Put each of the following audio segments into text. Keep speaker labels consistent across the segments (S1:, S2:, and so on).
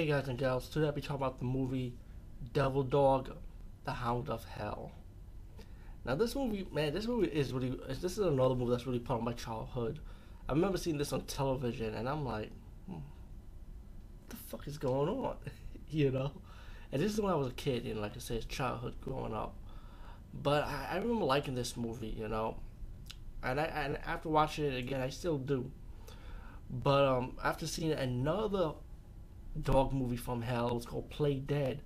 S1: Hey guys and gals, today I'll be talking about the movie Devil Dog, The Hound of Hell. Now this movie, man, this movie is really, this is another movie that's really part of my childhood. I remember seeing this on television and I'm like, hmm, what the fuck is going on? you know? And this is when I was a kid, and like I said, childhood growing up. But I, I remember liking this movie, you know? And I and after watching it again, I still do. But um, after seeing another dog movie from hell. It was called Play Dead,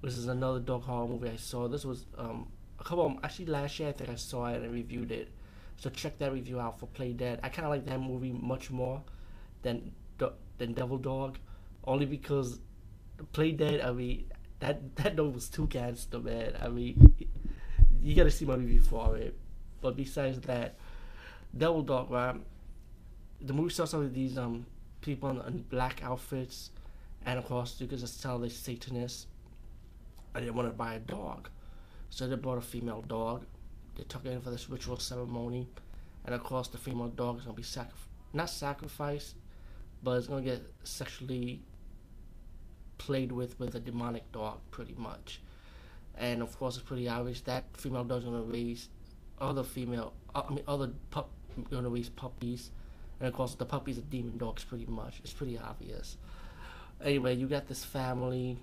S1: which is another dog horror movie I saw. This was um, a couple of, actually last year I think I saw it and reviewed it. So check that review out for Play Dead. I kind of like that movie much more than than Devil Dog, only because Play Dead. I mean that that dog was too gangster, man. I mean you gotta see my review for it. But besides that, Devil Dog, right? The movie starts off with these um people in black outfits and of course, you could just tell they're Satanists. And they wanted to buy a dog. So they bought a female dog. They took it in for this ritual ceremony. And of course, the female dog is going to be sacri- not sacrificed, but it's going to get sexually played with with a demonic dog, pretty much. And of course, it's pretty obvious that female dog is going to raise other female, uh, I mean, other pup, going to raise puppies. And of course, the puppies are demon dogs, pretty much. It's pretty obvious anyway, you got this family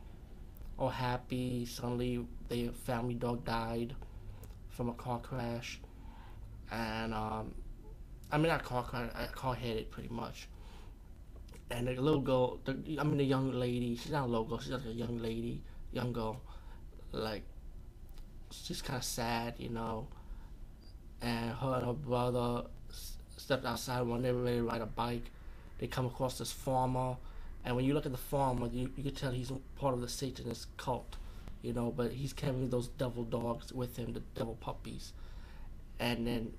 S1: all happy. Suddenly, their family dog died from a car crash, and um, I mean not car crash, a car it pretty much. And the little girl, the, I mean the young lady, she's not a little girl, she's like a young lady, young girl, like she's kind of sad, you know. And her and her brother stepped outside one day ready to ride a bike. They come across this farmer and when you look at the farm, you, you can tell he's part of the Satanist cult, you know, but he's carrying those devil dogs with him, the devil puppies. And then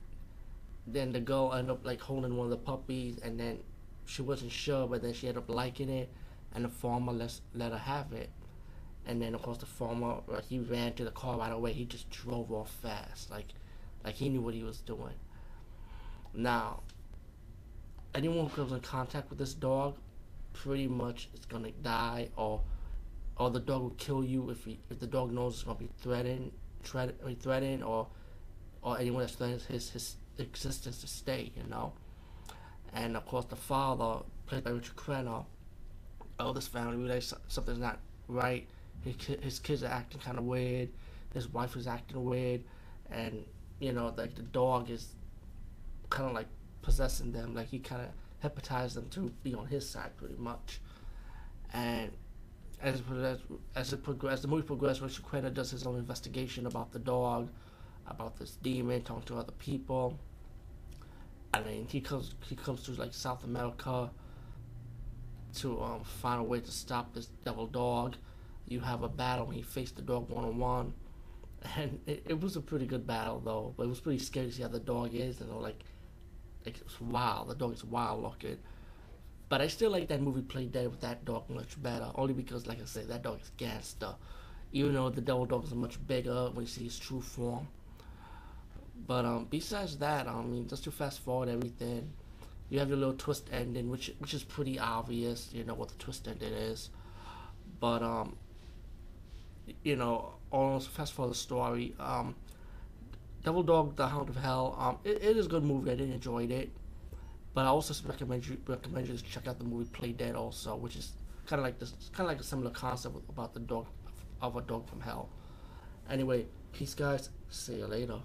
S1: then the girl ended up like holding one of the puppies and then she wasn't sure but then she ended up liking it and the farmer let, let her have it. And then of course the farmer like, he ran to the car right away. He just drove off fast. Like like he knew what he was doing. Now anyone who comes in contact with this dog pretty much is gonna die or or the dog will kill you if he, if the dog knows it's gonna be threatened, threat, threatened or or anyone that's threatens his his existence to stay, you know. And of course, the father, played by Richard Crenna, oh, this family realizes something's not right. His, his kids are acting kind of weird. His wife is acting weird, and you know, like the dog is kind of like possessing them. Like he kind of hypnotize them to be on his side pretty much. And as as, as it the movie progresses, Richard Crenna does his own investigation about the dog, about this demon, talking to other people. I mean, he comes he comes to like South America to um, find a way to stop this devil dog. You have a battle. He faced the dog one on one, and it, it was a pretty good battle though. But it was pretty scary to see how the dog is, and all like it's wild. The dog is wild looking. But I still like that movie Play Dead with that dog much better. Only because, like I said, that dog is gangster. Even though the devil dog is much bigger when you see his true form. But um, besides that, I mean, just to fast forward everything, you have your little twist ending, which which is pretty obvious. You know what the twist ending is. But um, you know, almost fast forward the story. Um, Devil Dog: The Hound of Hell. Um, it, it is a good movie. I did enjoy it, but I also recommend you recommend you check out the movie Play Dead also, which is kind of like this, kind of like a similar concept about the dog of a dog from hell. Anyway, peace, guys. See you later.